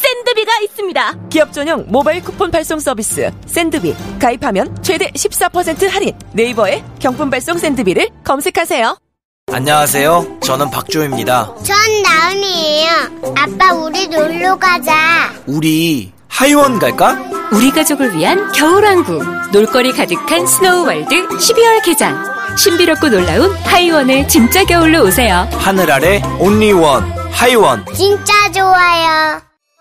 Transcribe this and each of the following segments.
센드비가 있습니다. 기업 전용 모바일 쿠폰 발송 서비스 센드비 가입하면 최대 14% 할인 네이버에 경품 발송 센드비를 검색하세요. 안녕하세요. 저는 박조입니다. 전 나은이에요. 아빠 우리 놀러 가자. 우리 하이원 갈까? 우리 가족을 위한 겨울왕국 놀거리 가득한 스노우월드 12월 개장 신비롭고 놀라운 하이원의 진짜 겨울로 오세요 하늘 아래 온리원 하이원. 진짜 좋아요.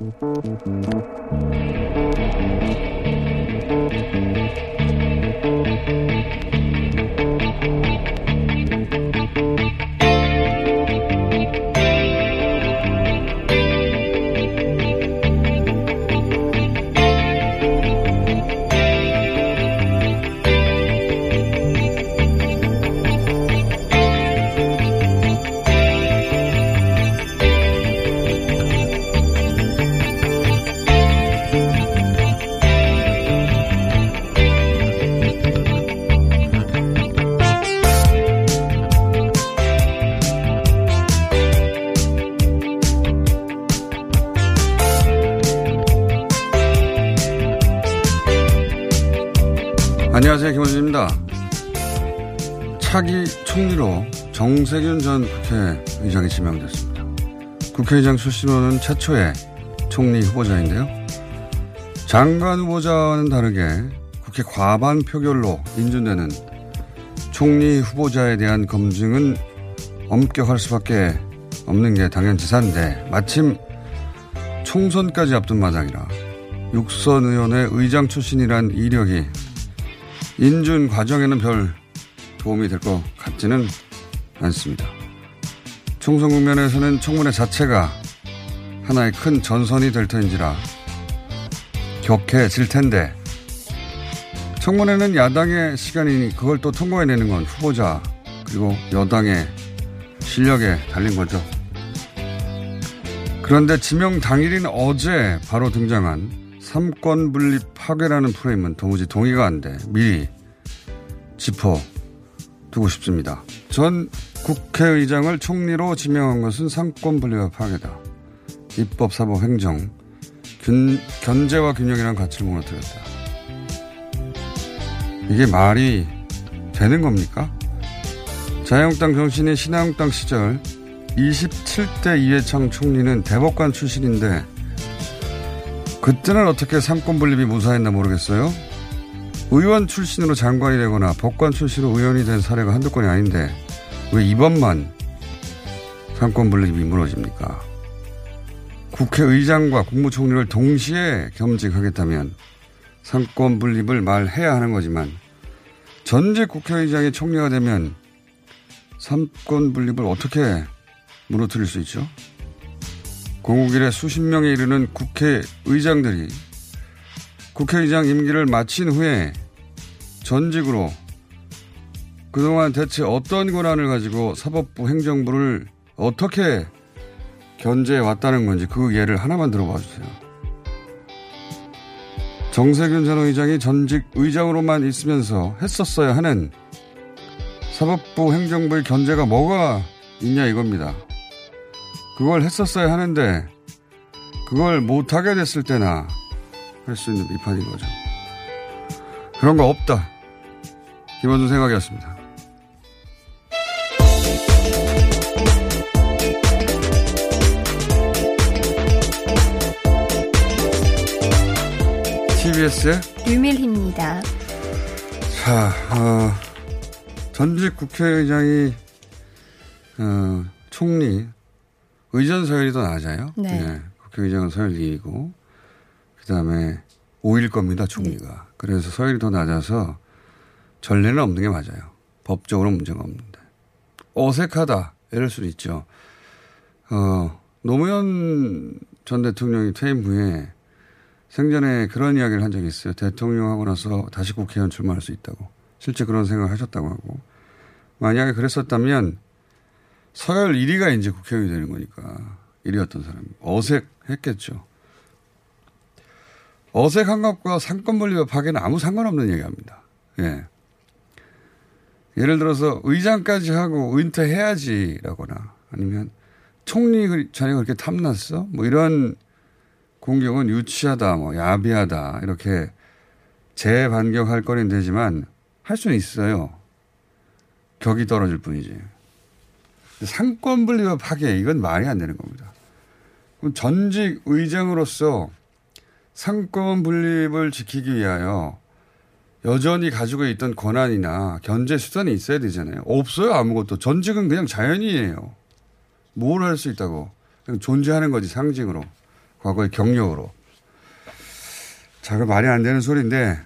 안녕 차기 총리로 정세균 전 국회의장이 지명됐습니다. 국회의장 출신으로는 최초의 총리 후보자인데요. 장관 후보자와는 다르게 국회 과반 표결로 인준되는 총리 후보자에 대한 검증은 엄격할 수밖에 없는 게 당연지사인데 마침 총선까지 앞둔 마당이라 육선 의원의 의장 출신이란 이력이 인준 과정에는 별 도움이 될 것 같지는 않습니다. 총선 국면에서는 청문회 자체가 하나의 큰 전선이 될 터인지라 격해질 텐데 청문회는 야당의 시간이니 그걸 또 통과해내는 건 후보자 그리고 여당의 실력에 달린 거죠. 그런데 지명 당일인 어제 바로 등장한 삼권 분립 파괴라는 프레임은 도무지 동의가 안 돼. 미리 짚어 두고 싶습니다. 전 국회의장을 총리로 지명한 것은 삼권 분립 파괴다. 입법, 사법, 행정, 균, 견제와 균형이라는 가치를 무너뜨렸다. 이게 말이 되는 겁니까? 자유한국당 정신인 신한국당 시절 27대 이회창 총리는 대법관 출신인데 그때는 어떻게 삼권 분립이 무사했나 모르겠어요. 의원 출신으로 장관이 되거나 법관 출신으로 의원이 된 사례가 한두 건이 아닌데 왜 이번만 삼권 분립이 무너집니까? 국회의장과 국무총리를 동시에 겸직하겠다면 삼권 분립을 말해야 하는 거지만 전직 국회의장이 총리가 되면 삼권 분립을 어떻게 무너뜨릴 수 있죠? 공국일에 수십 명에 이르는 국회의장들이 국회의장 임기를 마친 후에 전직으로 그동안 대체 어떤 권한을 가지고 사법부 행정부를 어떻게 견제해 왔다는 건지 그 예를 하나만 들어봐 주세요. 정세균 전 의장이 전직 의장으로만 있으면서 했었어야 하는 사법부 행정부의 견제가 뭐가 있냐 이겁니다. 그걸 했었어야 하는데 그걸 못하게 됐을 때나 할 수 있는 비판인 거죠. 그런 거 없다. 김원준 생각이었습니다. TBS의 류밀희입니다. 자, 어, 전직 국회의장이 어, 총리 의전 서열이 더 낮아요. 네. 예, 국회의장은 서열 2이고 그다음에 5일 겁니다. 총리가. 네. 그래서 서열이 더 낮아서 전례는 없는 게 맞아요. 법적으로 문제가 없는데 어색하다 이럴 수도 있죠. 어, 노무현 전 대통령이 퇴임 후에 생전에 그런 이야기를 한 적이 있어요. 대통령 하고 나서 다시 국회의원 출마할 수 있다고. 실제 그런 생각을 하셨다고 하고. 만약에 그랬었다면 서열 1위가 이제 국회의원이 되는 거니까 1위였던 사람이 어색했겠죠. 어색한 것과 상권분리와 파괴는 아무 상관없는 얘기합니다. 예. 예를 들어서 의장까지 하고 은퇴해야지라거나 아니면 총리 자리가 그렇게 탐났어? 뭐 이런 공격은 유치하다, 뭐 야비하다 이렇게 재반격할 거리는 되지만 할 수는 있어요. 격이 떨어질 뿐이지. 상권 분리와 파괴 이건 말이 안 되는 겁니다. 그럼 전직 의장으로서 상권 분립을 지키기 위하여 여전히 가지고 있던 권한이나 견제 수단이 있어야 되잖아요. 없어요 아무것도. 전직은 그냥 자연이에요. 뭘 할 수 있다고. 그냥 존재하는 거지 상징으로. 과거의 경력으로. 자, 그 말이 안 되는 소리인데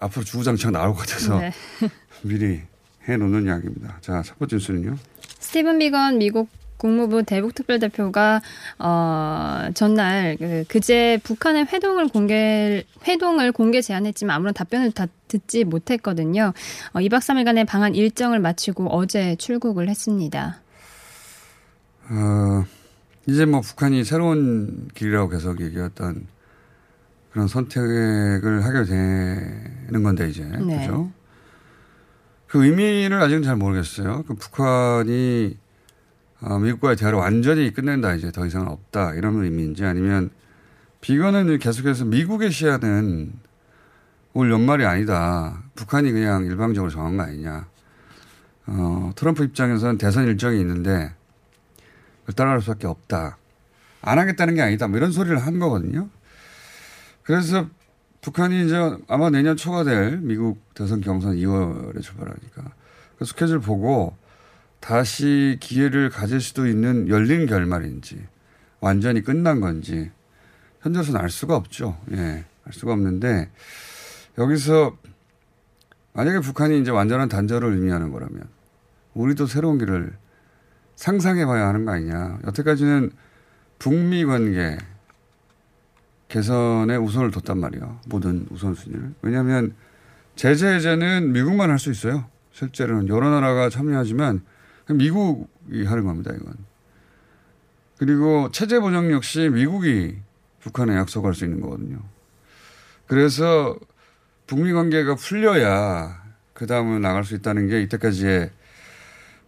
앞으로 주구장창 나올 것 같아서 네. 미리 해놓는 이야기입니다. 자, 첫 번째 뉴스는요. 스티븐 비건 미국 국무부 대북 특별대표가 어 전날 그, 그제 북한의 회동을 공개 회동을 공개 제안했지만 아무런 답변을 다 듣지 못했거든요. 어, 2박 3일간의 방한 일정을 마치고 어제 출국을 했습니다. 어, 이제 뭐 북한이 새로운 길이라고 계속 얘기했던 그런 선택을 하게 되는 건데 이제 네. 그죠? 그 의미를 아직은 잘 모르겠어요. 그 북한이 어, 미국과의 대화를 완전히 끝낸다 이제 더 이상은 없다 이런 의미인지 아니면 비건은 계속해서 미국의 시야는 올 연말이 아니다. 북한이 그냥 일방적으로 정한 거 아니냐. 어, 트럼프 입장에서는 대선 일정이 있는데 그걸 따라갈 수밖에 없다. 안 하겠다는 게 아니다. 뭐 이런 소리를 한 거거든요. 그래서 북한이 이제 아마 내년 초가 될 미국 대선 경선 2월에 출발하니까 그 스케줄 보고 다시 기회를 가질 수도 있는 열린 결말인지 완전히 끝난 건지 현재로서는 알 수가 없죠. 예. 알 수가 없는데 여기서 만약에 북한이 이제 완전한 단절을 의미하는 거라면 우리도 새로운 길을 상상해 봐야 하는 거 아니냐. 여태까지는 북미 관계 개선에 우선을 뒀단 말이에요. 모든 우선순위를. 왜냐하면 제재 해제는 미국만 할 수 있어요. 실제로는 여러 나라가 참여하지만 미국이 하는 겁니다. 이건. 그리고 체제 보장 역시 미국이 북한에 약속할 수 있는 거거든요. 그래서 북미 관계가 풀려야 그 다음은 나갈 수 있다는 게 이때까지의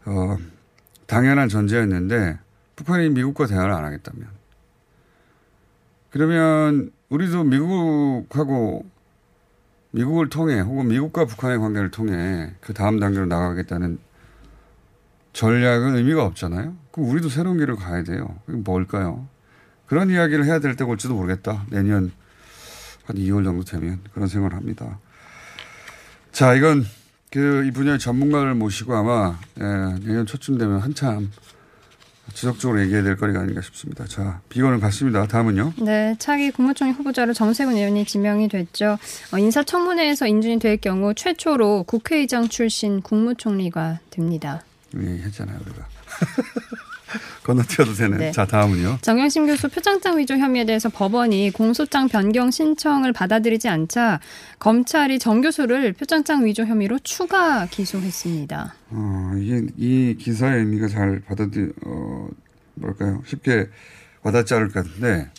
어, 당연한 전제였는데 북한이 미국과 대화를 안 하겠다면 그러면 우리도 미국하고 미국을 통해 혹은 미국과 북한의 관계를 통해 그 다음 단계로 나가겠다는 전략은 의미가 없잖아요. 그럼 우리도 새로운 길을 가야 돼요. 그게 뭘까요? 그런 이야기를 해야 될 때가 올지도 모르겠다. 내년 한 2월 정도 되면 그런 생각을 합니다. 자, 이건 그 이 분야의 전문가를 모시고 아마 예, 내년 초쯤 되면 한참 지속적으로 얘기해야 될 거리가 아닌가 싶습니다. 자, 비건은 갔습니다. 다음은요. 네, 차기 국무총리 후보자로 정세균 의원이 지명이 됐죠. 어, 인사청문회에서 인준이 될 경우 최초로 국회의장 출신 국무총리가 됩니다. 예, 했잖아요, 우리가. 건너뛰어도 되네. 네. 자, 다음은요. 정영심 교수 표창장 위조 혐의에 대해서 법원이 공소장 변경 신청을 받아들이지 않자 검찰이 정 교수를 표창장 위조 혐의로 추가 기소했습니다. 어, 이게 이 기사의 의미가 잘 받아들, 어, 뭐랄까요. 쉽게 와닿지 않을 것 같은데,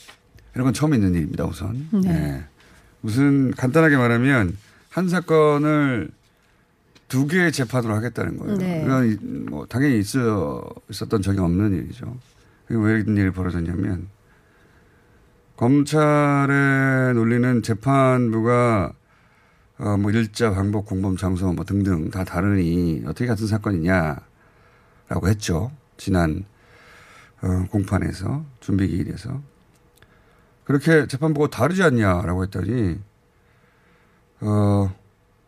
이런 건 처음 있는 일입니다, 우선. 네. 예. 무슨 간단하게 말하면 한 사건을 두 개의 재판으로 하겠다는 거예요. 네. 이건 뭐 당연히 있어 있었던 적이 없는 일이죠. 왜 이런 일이 벌어졌냐면 검찰의 논리는 재판부가 어, 뭐 일자, 방법, 공범, 장소 뭐 등등 다 다르니 어떻게 같은 사건이냐라고 했죠. 지난 어, 공판에서 준비 기일에서 그렇게 재판부가 다르지 않냐라고 했더니 어,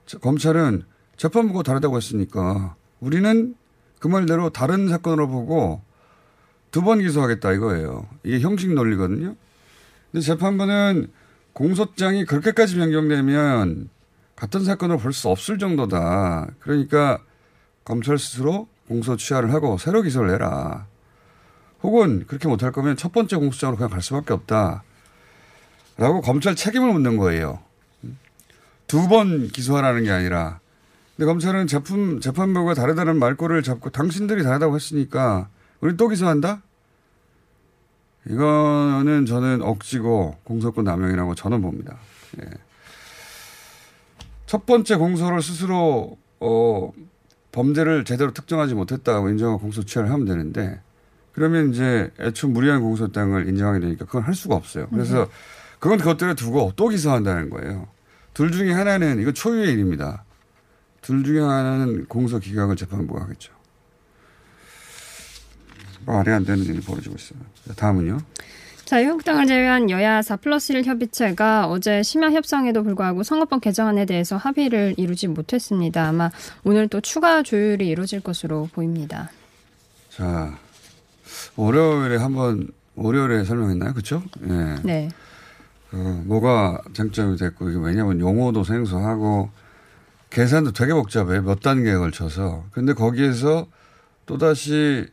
저- 검찰은 재판부가 다르다고 했으니까 우리는 그 말대로 다른 사건으로 보고 두 번 기소하겠다 이거예요. 이게 형식 논리거든요. 근데 재판부는 공소장이 그렇게까지 변경되면 같은 사건을 볼수 없을 정도다. 그러니까 검찰 스스로 공소 취하를 하고 새로 기소를 해라. 혹은 그렇게 못할 거면 첫 번째 공소장으로 그냥 갈 수밖에 없다. 라고 검찰 책임을 묻는 거예요. 두 번 기소하라는 게 아니라. 근데 검찰은 재품, 재판부가 다르다는 말꼬를 잡고 당신들이 다르다고 했으니까 우리 또 기소한다? 이거는 저는 억지고 공소권 남용이라고 저는 봅니다. 예. 첫 번째 공소를 스스로 어, 범죄를 제대로 특정하지 못했다고 인정하고 공소 취하를 하면 되는데 그러면 이제 애초 무리한 공소장을 인정하게 되니까 그건 할 수가 없어요. 그래서 그건 그것대로 두고 또 기소한다는 거예요. 둘 중에 하나는 이거 초유의 일입니다. 둘 중에 하나는 공소 기각을 재판부가 하겠죠. 말이 안 되는 일이 벌어지고 있어요. 자, 다음은요. 자유한국당을 제외한 여야 4 플러스 1 협의체가 어제 심야 협상에도 불구하고 선거법 개정안에 대해서 합의를 이루지 못했습니다. 아마 오늘 또 추가 조율이 이루어질 것으로 보입니다. 자, 월요일에 한번 월요일에 설명했나요? 그렇죠? 예. 네. 어, 뭐가 쟁점이 됐고 이게 왜냐하면 용어도 생소하고 계산도 되게 복잡해. 몇 단계에 걸쳐서. 근데 거기에서 또 다시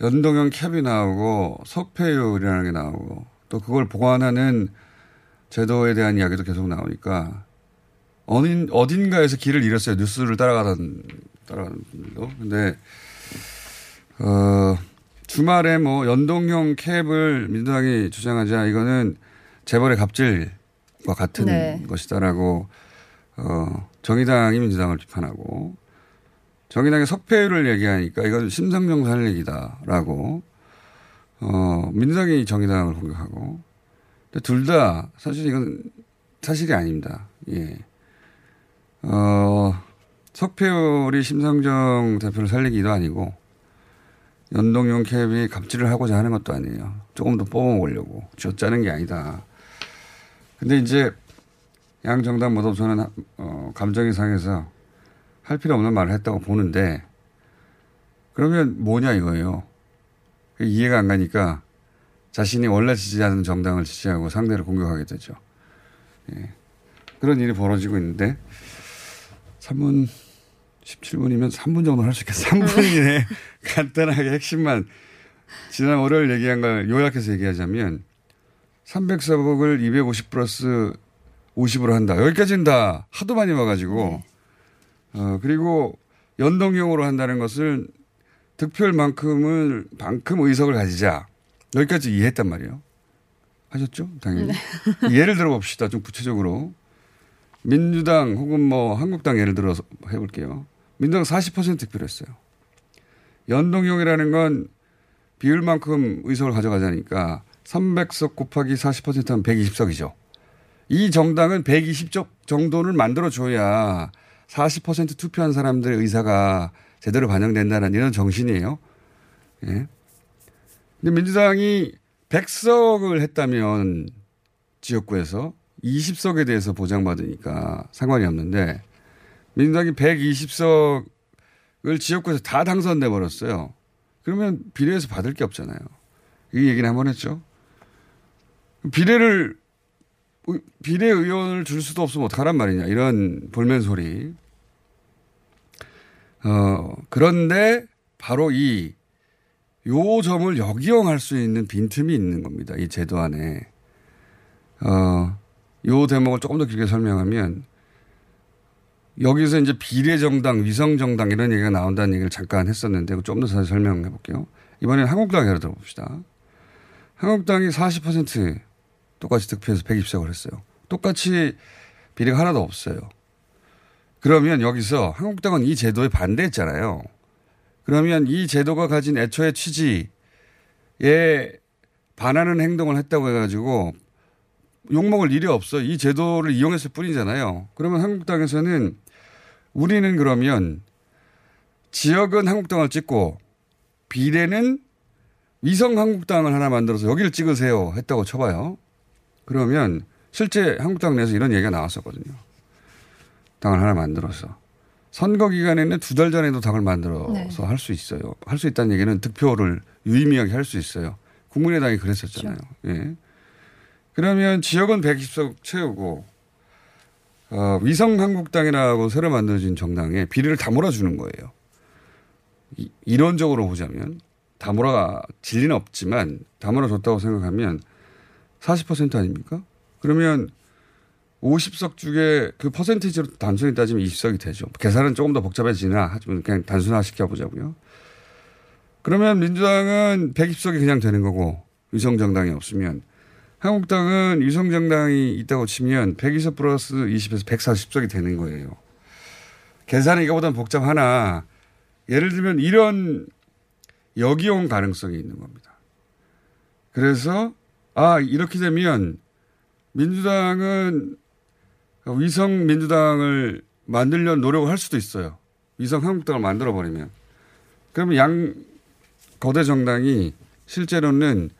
연동형 캡이 나오고 석패율이라는 게 나오고 또 그걸 보완하는 제도에 대한 이야기도 계속 나오니까 어딘 어딘가에서 길을 잃었어요. 뉴스를 따라가던 따라가는 분들도. 근데 어 주말에 뭐 연동형 캡을 민주당이 주장하자 이거는 재벌의 갑질과 같은 네. 것이다라고 어 정의당이 민주당을 비판하고 정의당의 석패율을 얘기하니까 이건 심상정 살리기다라고 어 민주당이 정의당을 공격하고 둘 다 사실 이건 사실이 아닙니다. 예. 어 석패율이 심상정 대표를 살리기도 아니고 연동형 캡이 갑질을 하고자 하는 것도 아니에요. 조금 더 뽑아먹으려고 쥐어짜는 게 아니다. 근데 이제 양 정당 모두 저는 어, 감정이 상해서 할 필요 없는 말을 했다고 보는데 그러면 뭐냐 이거예요. 이해가 안 가니까 자신이 원래 지지하는 정당을 지지하고 상대를 공격하게 되죠. 예. 그런 일이 벌어지고 있는데 3분 17분이면 3분 정도 할 수 있겠어. 3분 이내 간단하게 핵심만 지난 월요일 얘기한 걸 요약해서 얘기하자면 300석을 250 플러스 50으로 한다. 여기까지는 다 하도 많이 와가지고 어 그리고 연동형으로 한다는 것을 득표율만큼을 만큼 의석을 가지자. 여기까지 이해했단 말이에요. 하셨죠? 당연히. 예를 들어 봅시다. 좀 구체적으로. 민주당 혹은 뭐 한국당 예를 들어서 해볼게요. 민주당 40% 득표를 했어요. 연동형이라는 건 비율만큼 의석을 가져가자니까 300석 곱하기 40%하면 120석이죠. 이 정당은 120석 정도를 만들어줘야 40% 투표한 사람들의 의사가 제대로 반영된다는 이런 정신이에요. 예. 근데 민주당이 100석을 했다면 지역구에서 20석에 대해서 보장받으니까 상관이 없는데 민주당이 120석을 지역구에서 다 당선돼 버렸어요. 그러면 비례에서 받을 게 없잖아요. 이 얘기는 한 번 했죠. 비례를 비례 의원을 줄 수도 없으면 어떡하란 말이냐 이런 볼멘 소리. 어 그런데 바로 이 요 점을 역이용할 수 있는 빈틈이 있는 겁니다. 이 제도 안에. 어, 요 대목을 조금 더 길게 설명하면 여기서 이제 비례정당, 위성정당 이런 얘기가 나온다는 얘기를 잠깐 했었는데 좀 더 자세히 설명해 볼게요. 이번에는 한국당 예를 들어봅시다. 한국당이 40% 똑같이 득표해서 120석을 했어요. 똑같이 비리가 하나도 없어요. 그러면 여기서 한국당은 이 제도에 반대했잖아요. 그러면 이 제도가 가진 애초의 취지에 반하는 행동을 했다고 해가지고 욕먹을 일이 없어. 이 제도를 이용했을 뿐이잖아요. 그러면 한국당에서는 우리는 그러면 지역은 한국당을 찍고 비례는 위성 한국당을 하나 만들어서 여기를 찍으세요 했다고 쳐봐요. 그러면 실제 한국당 내에서 이런 얘기가 나왔었거든요. 당을 하나 만들어서. 선거 기간에는 두 달 전에도 당을 만들어서 네. 할수 있어요. 할 수 있다는 얘기는 득표를 유의미하게 할 수 있어요. 국민의당이 그랬었잖아요. 예. 그러면 지역은 120석 채우고 어, 위성 한국당이라고 새로 만들어진 정당에 비리를 다 몰아주는 거예요. 이, 이론적으로 보자면 다 몰아가 진리는 없지만 다 몰아줬다고 생각하면 40% 아닙니까? 그러면 50석 중에 그 퍼센티지로 단순히 따지면 20석이 되죠. 계산은 조금 더 복잡해지나 하지만 그냥 단순화 시켜 보자고요. 그러면 민주당은 120석이 그냥 되는 거고 위성정당이 없으면 한국당은 위성정당이 있다고 치면 120석 플러스 20에서 140석이 되는 거예요. 계산이 이거보다는 복잡하나 예를 들면 이런 역이용 가능성이 있는 겁니다. 그래서 아 이렇게 되면 민주당은 위성 민주당을 만들려는 노력을 할 수도 있어요. 위성 한국당을 만들어 버리면 그러면 양 거대 정당이 실제로는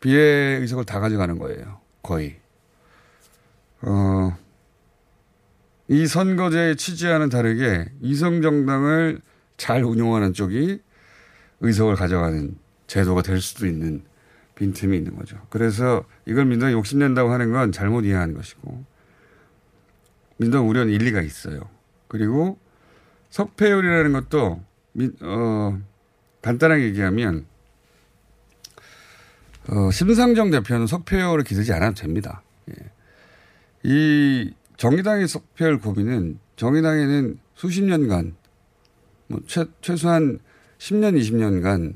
비례 의석을 다 가져가는 거예요. 거의. 어, 이 선거제의 취지와는 다르게 위성 정당을 잘 운용하는 쪽이 의석을 가져가는 제도가 될 수도 있는 빈틈이 있는 거죠. 그래서 이걸 민주당이 욕심낸다고 하는 건 잘못 이해하는 것이고 민주당 우려는 일리가 있어요. 그리고 석패율이라는 것도 민, 어, 간단하게 얘기하면 어, 심상정 대표는 석패율을 기대지 않아도 됩니다. 예. 이 정의당의 석패율 고비는 정의당에는 수십 년간 뭐 최, 최소한 10년, 20년간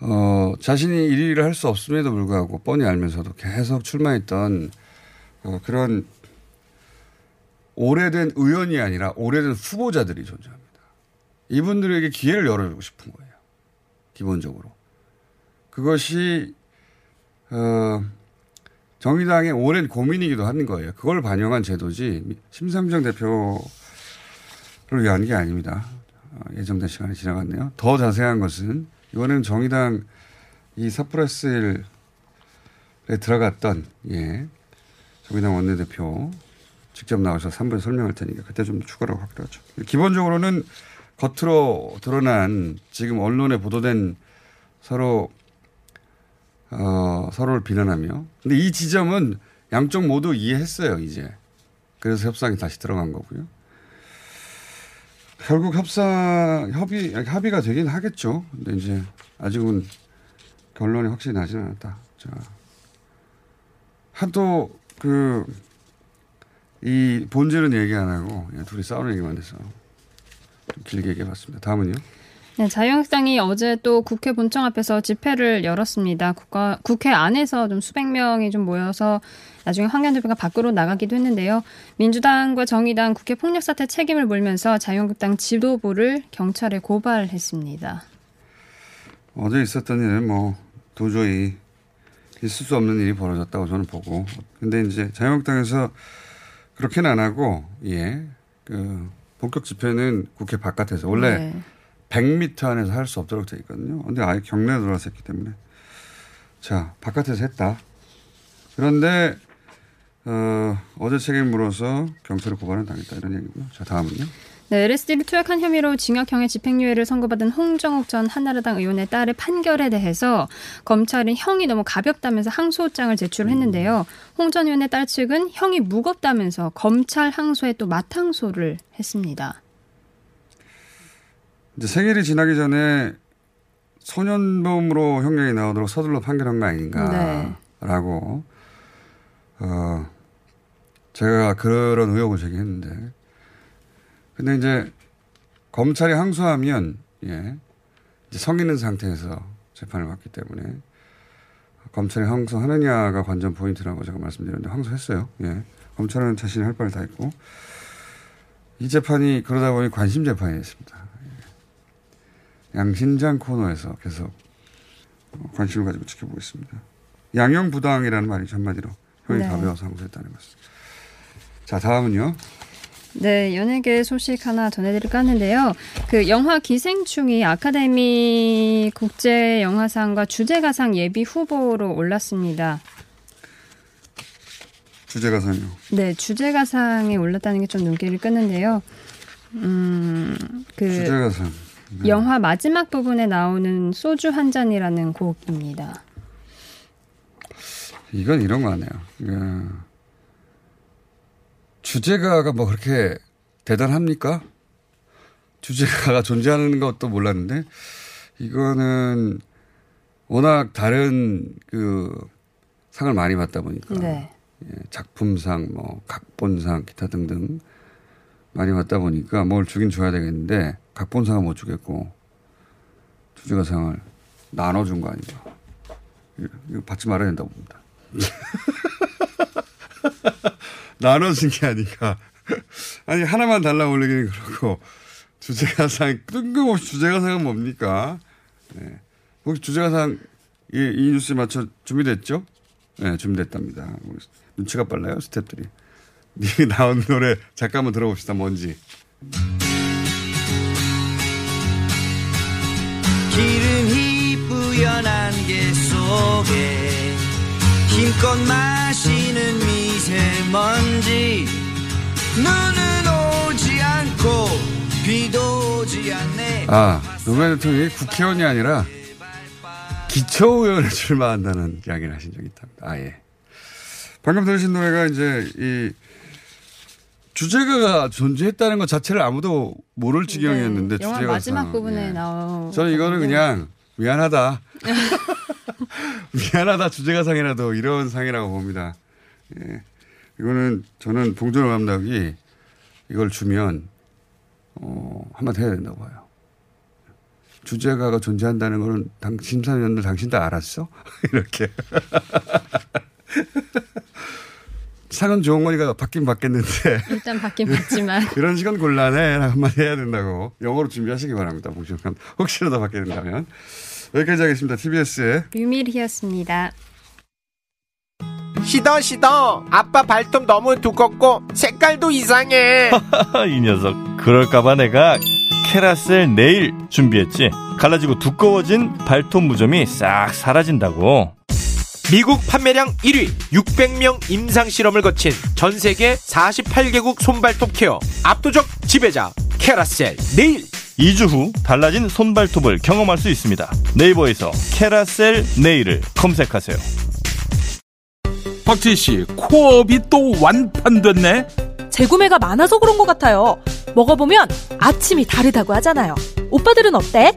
어, 자신이 1위를 할 수 없음에도 불구하고 뻔히 알면서도 계속 출마했던 어, 그런 오래된 의원이 아니라 오래된 후보자들이 존재합니다. 이분들에게 기회를 열어주고 싶은 거예요. 기본적으로. 그것이 어, 정의당의 오랜 고민이기도 하는 거예요. 그걸 반영한 제도지 심상정 대표를 위한 게 아닙니다. 어, 예정된 시간이 지나갔네요. 더 자세한 것은 이거는 정의당 이 사프라스에 들어갔던 예 정의당 원내대표 직접 나와서 3부에 설명할 테니까 그때 좀더 추가라고 하기로 하죠. 기본적으로는 겉으로 드러난 지금 언론에 보도된 서로 어, 서로를 비난하며. 근데 이 지점은 양쪽 모두 이해했어요, 이제. 그래서 협상이 다시 들어간 거고요. 결국 협상, 협의, 합의가 되긴 하겠죠. 근데 이제 아직은 결론이 확실히 나지는 않았다. 자. 하도 그, 이 본질은 얘기 안 하고 둘이 싸우는 얘기만 해서 좀 길게 얘기해 봤습니다. 다음은요. 네, 자유한국당이 어제 또 국회 본청 앞에서 집회를 열었습니다. 국가, 국회 안에서 좀 수백 명이 좀 모여서 나중에 황교안 대표가 밖으로 나가기도 했는데요. 민주당과 정의당 국회 폭력 사태 책임을 물면서 자유한국당 지도부를 경찰에 고발했습니다. 어제 있었던 일은 뭐 도저히 있을 수 없는 일이 벌어졌다고 저는 보고. 근데 이제 자유한국당에서 그렇게는 안 하고, 예. 그 본격 집회는 국회 바깥에서 원래 네. 100m 안에서 할 수 없도록 돼 있거든요. 근데 아예 경내에 들어와서 했기 때문에. 자, 바깥에서 했다. 그런데, 어, 어제 책임 물어서 경찰에 고발은 당했다. 이런 얘기고요. 자, 다음은요. 네, LSD를 투약한 혐의로 징역형의 집행유예를 선고받은 홍정욱 전 한나라당 의원의 딸의 판결에 대해서 검찰은 형이 너무 가볍다면서 항소장을 제출했는데요. 홍 전 의원의 딸 측은 형이 무겁다면서 검찰 항소에 또 맞항소를 했습니다. 이제 생일이 지나기 전에 소년범으로 형량이 나오도록 서둘러 판결한 거 아닌가라고 어 제가 그런 의혹을 제기했는데 근데 이제 검찰이 항소하면 예 이제 성인인 상태에서 재판을 받기 때문에 검찰이 항소하느냐가 관전 포인트라고 제가 말씀드렸는데 항소했어요. 예. 검찰은 자신이 할 바를 다 했고 이 재판이 그러다 보니 관심 재판이 됐습니다. 예. 양신장 코너에서 계속 관심을 가지고 지켜보고 있습니다. 양형 부당이라는 말이 한마디로 형이 네. 가벼워서 항소했다는 것입니다. 자 다음은요. 네, 연예계 소식 하나 전해드릴까 하는데요. 그 영화 기생충이 아카데미 국제 영화상과 주제가상 예비 후보로 올랐습니다. 주제가상요. 네, 주제가상에 올랐다는 게 좀 눈길을 끄는데요. 음, 그 주제가상. 네. 영화 마지막 부분에 나오는 소주 한 잔이라는 곡입니다. 이건 이런 거 아니에요. 예. 주제가가 뭐 그렇게 대단합니까? 주제가가 존재하는 것도 몰랐는데 이거는 워낙 다른 그 상을 많이 받다 보니까 네. 예, 작품상, 뭐 각본상, 기타 등등 많이 받다 보니까 뭘 주긴 줘야 되겠는데 각본상은 못 주겠고 주제가상을 나눠준 거 아닌가? 이거- 받지 말아야 된다고 봅니다. 나눠준 게 아니까 아니 하나만 달라 올리기는 그렇고 주제가상 뜬금없이 주제가상은 뭡니까? 네. 혹시 주제가상 이, 이 뉴스에 맞춰 준비됐죠? 네, 준비됐답니다. 눈치가 빨라요, 스탭들이. 님이 나온 노래 잠깐 한번 들어봅시다. 뭔지. 기름이 뿌연 안개 속에 힘껏 마시는 미세먼지 눈은 오지 않고 비도 오지 않네 아, 노무현 대통령이 국회의원이 아니라 기초의원에 출마한다는 이야기를 하신 적이 있답니다. 아, 예. 방금 들으신 노래가 이제 이 주제가가 존재했다는 것 자체를 아무도 모를 지경이었는데 네, 주제가 마지막 부분에 나오. 저는 이거는 그냥 미안하다. 미안하다 주제가 상이라도 이런 상이라고 봅니다. 예. 이거는 저는 봉준호 감독이 이걸 주면 어, 한마디 해야 된다고 봐요. 주제가가 존재한다는 거는 당, 심사위원들 당신 다 알았어? 이렇게. 상은 좋은 거니까 받긴 받겠는데. 일단 받긴 받지만. 이런 시간 곤란해. 한마디 해야 된다고. 영어로 준비하시기 바랍니다. 혹시라도 받게 된다면. 여기까지 하겠습니다. TBS의 류밀희였습니다. 시더 시더 아빠 발톱 너무 두껍고 색깔도 이상해 이 녀석 그럴까봐 내가 캐라셀 네일 준비했지 갈라지고 두꺼워진 발톱 무좀이 싹 사라진다고 미국 판매량 1위 600명 임상 실험을 거친 전 세계 48개국 손발톱 케어 압도적 지배자 캐라셀 네일 2주 후 달라진 손발톱을 경험할 수 있습니다 네이버에서 캐라셀 네일을 검색하세요 박지희 씨, 코업이 또 완판됐네? 재구매가 많아서 그런 것 같아요. 먹어보면 아침이 다르다고 하잖아요. 오빠들은 어때?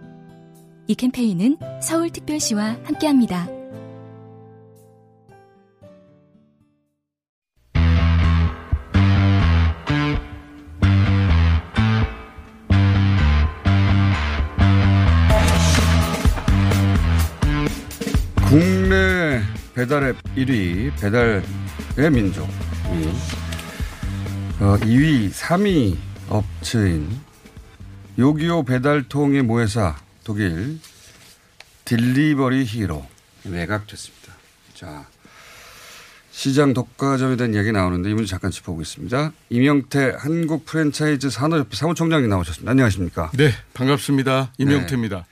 이 캠페인은 서울특별시와 함께합니다. 국내 배달앱 1위 배달의 민족 2위, 어, 2위 3위 업체인 요기요 배달통의 모회사 독일 딜리버리 히어로 매각됐습니다. 자 시장 독과점에 대한 이야기 나오는데 이 문제 잠깐 짚어보겠습니다. 임영태 한국 프랜차이즈 산업협회 사무총장님 나오셨습니다. 안녕하십니까? 네, 반갑습니다. 임영태입니다.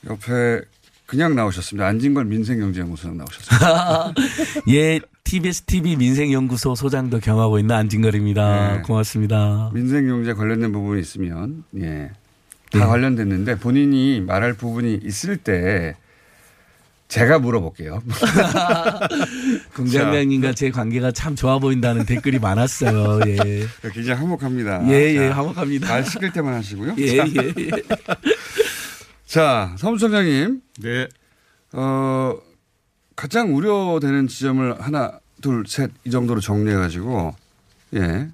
네. 옆에 그냥 나오셨습니다. 안진걸 민생경제연구소장 나오셨습니다. 예, TBS TV 민생연구소 소장도 겸하고 있는 안진걸입니다. 네. 고맙습니다. 민생경제 관련된 부분이 있으면 예. 다 네. 관련됐는데 본인이 말할 부분이 있을 때 제가 물어볼게요. 공장장님과 제 관계가 참 좋아 보인다는 댓글이 많았어요. 예. 굉장히 화목합니다. 예, 예, 자, 화목합니다. 말 시킬 때만 하시고요. 예, 자. 예, 예. 자, 사무총장님. 네. 어, 가장 우려되는 지점을 하나, 둘, 셋 이 정도로 정리해가지고, 예.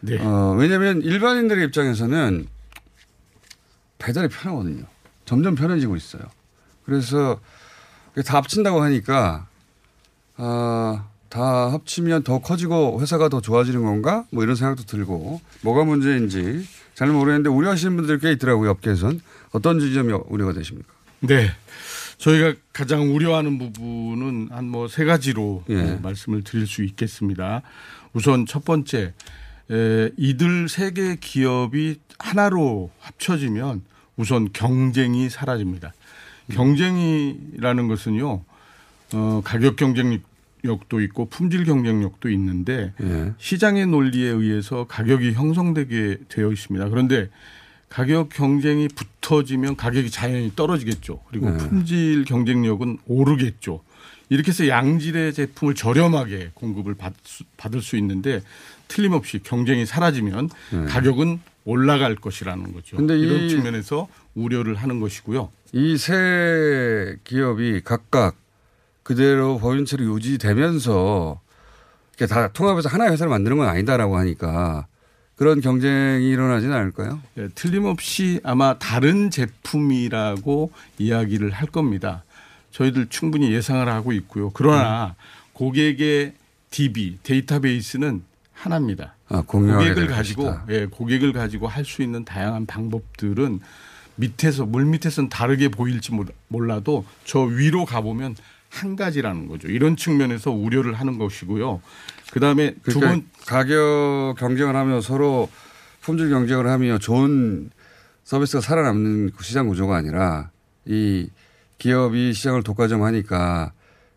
네. 어, 왜냐면 일반인들의 입장에서는 배달이 편하거든요. 점점 편해지고 있어요. 그래서 다 합친다고 하니까, 아, 다 합치면 더 커지고 회사가 더 좋아지는 건가? 뭐 이런 생각도 들고, 뭐가 문제인지 잘 모르겠는데 우려하시는 분들 꽤 있더라고요, 업계에선. 어떤 지점이 우려가 되십니까? 네. 저희가 가장 우려하는 부분은 한 뭐 세 가지로 예. 어, 말씀을 드릴 수 있겠습니다. 우선 첫 번째, 에, 이들 세 개 기업이 하나로 합쳐지면 우선 경쟁이 사라집니다. 경쟁이라는 것은요, 어, 가격 경쟁력도 있고 품질 경쟁력도 있는데 예. 시장의 논리에 의해서 가격이 형성되게 되어 있습니다. 그런데 가격 경쟁이 붙어지면 가격이 자연히 떨어지겠죠. 그리고 네. 품질 경쟁력은 오르겠죠. 이렇게 해서 양질의 제품을 저렴하게 공급을 받, 받을 수 있는데 틀림없이 경쟁이 사라지면 네. 가격은 올라갈 것이라는 거죠. 근데 이런 이- 측면에서 우려를 하는 것이고요. 이 세 기업이 각각 그대로 법인체로 유지되면서 이렇게 다 통합해서 하나의 회사를 만드는 건 아니다라고 하니까 그런 경쟁이 일어나지는 않을까요? 예, 틀림없이 아마 다른 제품이라고 이야기를 할 겁니다. 저희들 충분히 예상을 하고 있고요. 그러나 고객의 DB 데이터베이스는 하나입니다. 아, 고객을 될 가지고 것이다. 예, 고객을 가지고 할 수 있는 다양한 방법들은 밑에서 물 밑에서는 다르게 보일지 몰- 몰라도 저 위로 가보면 한 가지라는 거죠. 이런 측면에서 우려를 하는 것이고요. 그다음에 두 그러니까 번 가격 경쟁을 하며 서로 품질 경쟁을 하며 좋은 서비스가 살아남는 그 시장 구조가 아니라 이 기업이 시장을 독과점하니까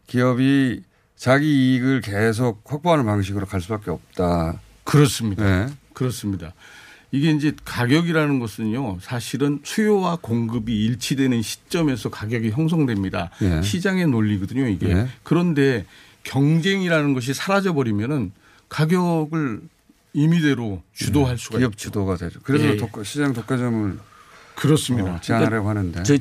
기업이 자기 이익을 계속 확보하는 방식으로 갈 수밖에 없다. 그렇습니다. 네. 그렇습니다. 이게 이제 가격이라는 것은요, 사실은 수요와 공급이 일치되는 시점에서 가격이 형성됩니다. 예. 시장의 논리거든요, 이게. 예. 그런데 경쟁이라는 것이 사라져 버리면은 가격을 임의대로 주도할 수가 네. 기업 있죠. 주도가 되죠. 그래서 예. 독과- 시장 독과점을 그렇습니다. 어, 제한하려고 하는데 저희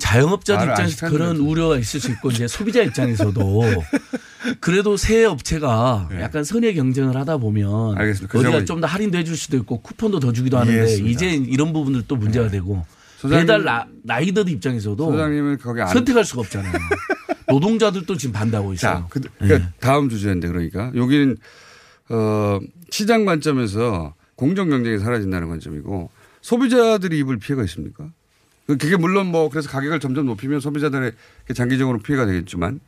안 입장에서. 그런 우려가 있을 수 있고 이제 소비자 입장에서도 그래도 새 업체가 약간 선의 경쟁을 하다 보면 네. 알겠습니다. 그 어디가 좀 더 할인도 해줄 수도 있고 쿠폰도 더 주기도 하는데 이해했습니다. 네. 이제 이런 부분들 또 문제가 되고 소장님- 배달 라, 라이더들 입장에서도 소장님은 거기 안 선택할 수가 없잖아요. 노동자들도 지금 반대하고 있어요. 자, 그, 그러니까 네. 다음 주제인데 그러니까 여기는 어, 시장 관점에서 공정 경쟁이 사라진다는 관점이고 소비자들이 입을 피해가 있습니까? 그- 그게 물론 뭐 그래서 가격을 점점 높이면 소비자들의 장기적으로 피해가 되겠지만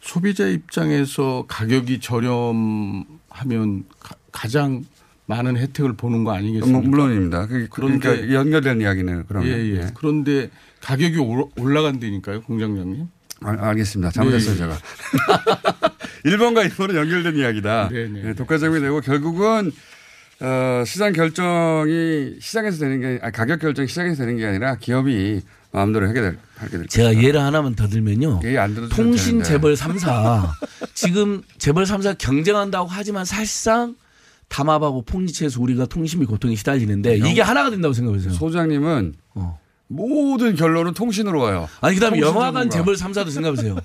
소비자 입장에서 가격이 저렴하면 가, 장 많은 혜택을 보는 거 아니겠습니까? 뭐 물론입니다. 그- 그런데 그러니까 연결된 이야기네요. 그러면 예, 예. 그런데 가격이 올- 올라간다니까요, 공장장님. 알, 알겠습니다. 잘못했어요, 네. 제가. 1번과 2번은 연결된 이야기다. 네, 네. 네, 독과점이 되고 결국은 어, 시장 결정이 시장에서 되는 게 아니, 가격 결정이 시장에서 되는 게 아니라 기업이 마음대로 하게 될 하게 될 제가 것이다. 예를 하나만 더 들면요. 들어도 통신 되는데. 재벌 3사 지금 재벌 3사 경쟁한다고 하지만 사실상 담합하고 폭리채에서 우리가 통신비 고통에 시달리는데 이게 하나가 된다고 생각해보세요. 소장님은 모든 결론은 통신으로 와요. 아니 그다음에 영화관. 재벌 3사도 생각해보세요.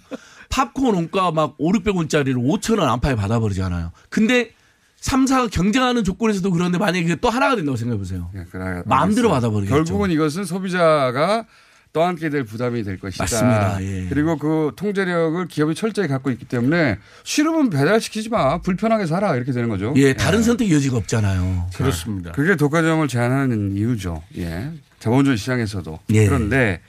팝콘 원가 막 5, 600원짜리를 5천 원 안팎에 받아버리잖아요. 근데 3사가 경쟁하는 조건에서도 그런데 만약에 또 하나가 된다고 생각해보세요. 예, 그래, 마음대로 알겠어요. 받아버리겠죠. 결국은 이것은 소비자가 떠안게 될 부담이 될 것이다. 맞습니다. 예. 그리고 그 통제력을 기업이 철저히 갖고 있기 때문에 싫으면 배달시키지 마. 불편하게 살아. 이렇게 되는 거죠. 예, 다른 선택 여지가 없잖아요. 그렇습니다. 그게 독과점을 제한하는 이유죠. 예. 자본주의 시장에서도. 예. 그런데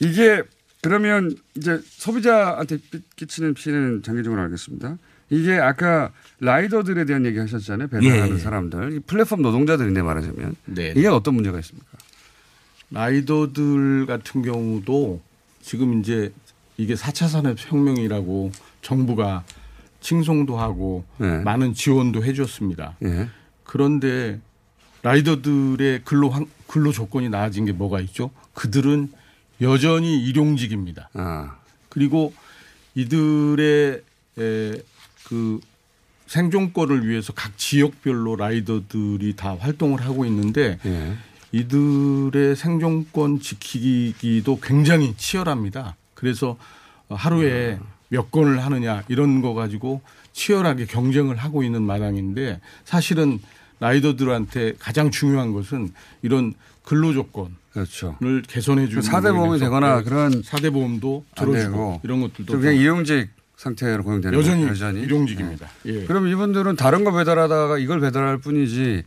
이게 그러면 이제 소비자한테 끼- 끼치는 피해는 장기적으로 알겠습니다. 이게 아까 라이더들에 대한 얘기 하셨잖아요. 배달하는 예. 사람들. 이 플랫폼 노동자들인데 말하자면. 네. 이게 어떤 문제가 있습니까? 라이더들 같은 경우도 지금 이제 이게 4차 산업혁명이라고 정부가 칭송도 하고 네. 많은 지원도 해줬습니다. 예. 그런데 라이더들의 근로 환- 근로 조건이 나아진 게 뭐가 있죠? 그들은 여전히 일용직입니다. 아. 그리고 이들의 에, 그 생존권을 위해서 각 지역별로 라이더들이 다 활동을 하고 있는데 예. 이들의 생존권 지키기도 굉장히 치열합니다. 그래서 하루에 몇 건을 하느냐 이런 거 가지고 치열하게 경쟁을 하고 있는 마당인데 사실은 라이더들한테 가장 중요한 것은 이런 근로 조건을 그렇죠. 개선해 주는 사대 보험이 되거나 네, 그런 사대 보험도 안 들어주고 이런 것들도 좀 그냥 좀 일용직 상태로 고용되는 여전히 여전히 일용직입니다. 예. 그럼 이분들은 다른 거 배달하다가 이걸 배달할 뿐이지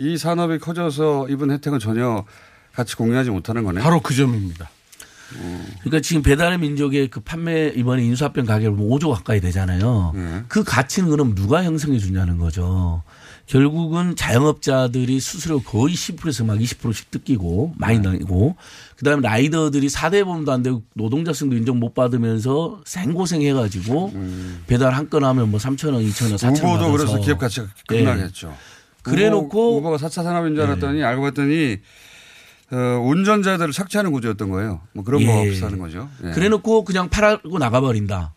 이 산업이 커져서 이분 혜택은 전혀 같이 공유하지 못하는 거네. 바로 그 점입니다. 그러니까 지금 배달의 민족의 그 판매 이번에 인수합병 가격을 보면 5조 가까이 되잖아요. 네. 그 가치는 그럼 누가 형성해 주냐는 거죠. 결국은 자영업자들이 수수료 거의 10%에서 막 20%씩 뜯기고 많이 네. 나고 그다음에 라이더들이 4대 보험도 안 되고 노동자성도 인정 못 받으면서 생고생 해가지고 배달 한 건 하면 뭐 3천 원, 2천 원, 4천 원 음. 우버도 그래서 기업 가치가 예. 급락했죠. 그래놓고 우버, 가 4차 산업인 줄 알았더니 알고 봤더니 어, 운전자들을 삭제하는 구조였던 거예요. 뭐 그런 거 예. 없다는 거죠. 예. 그래 놓고 그냥 팔고 나가버린다.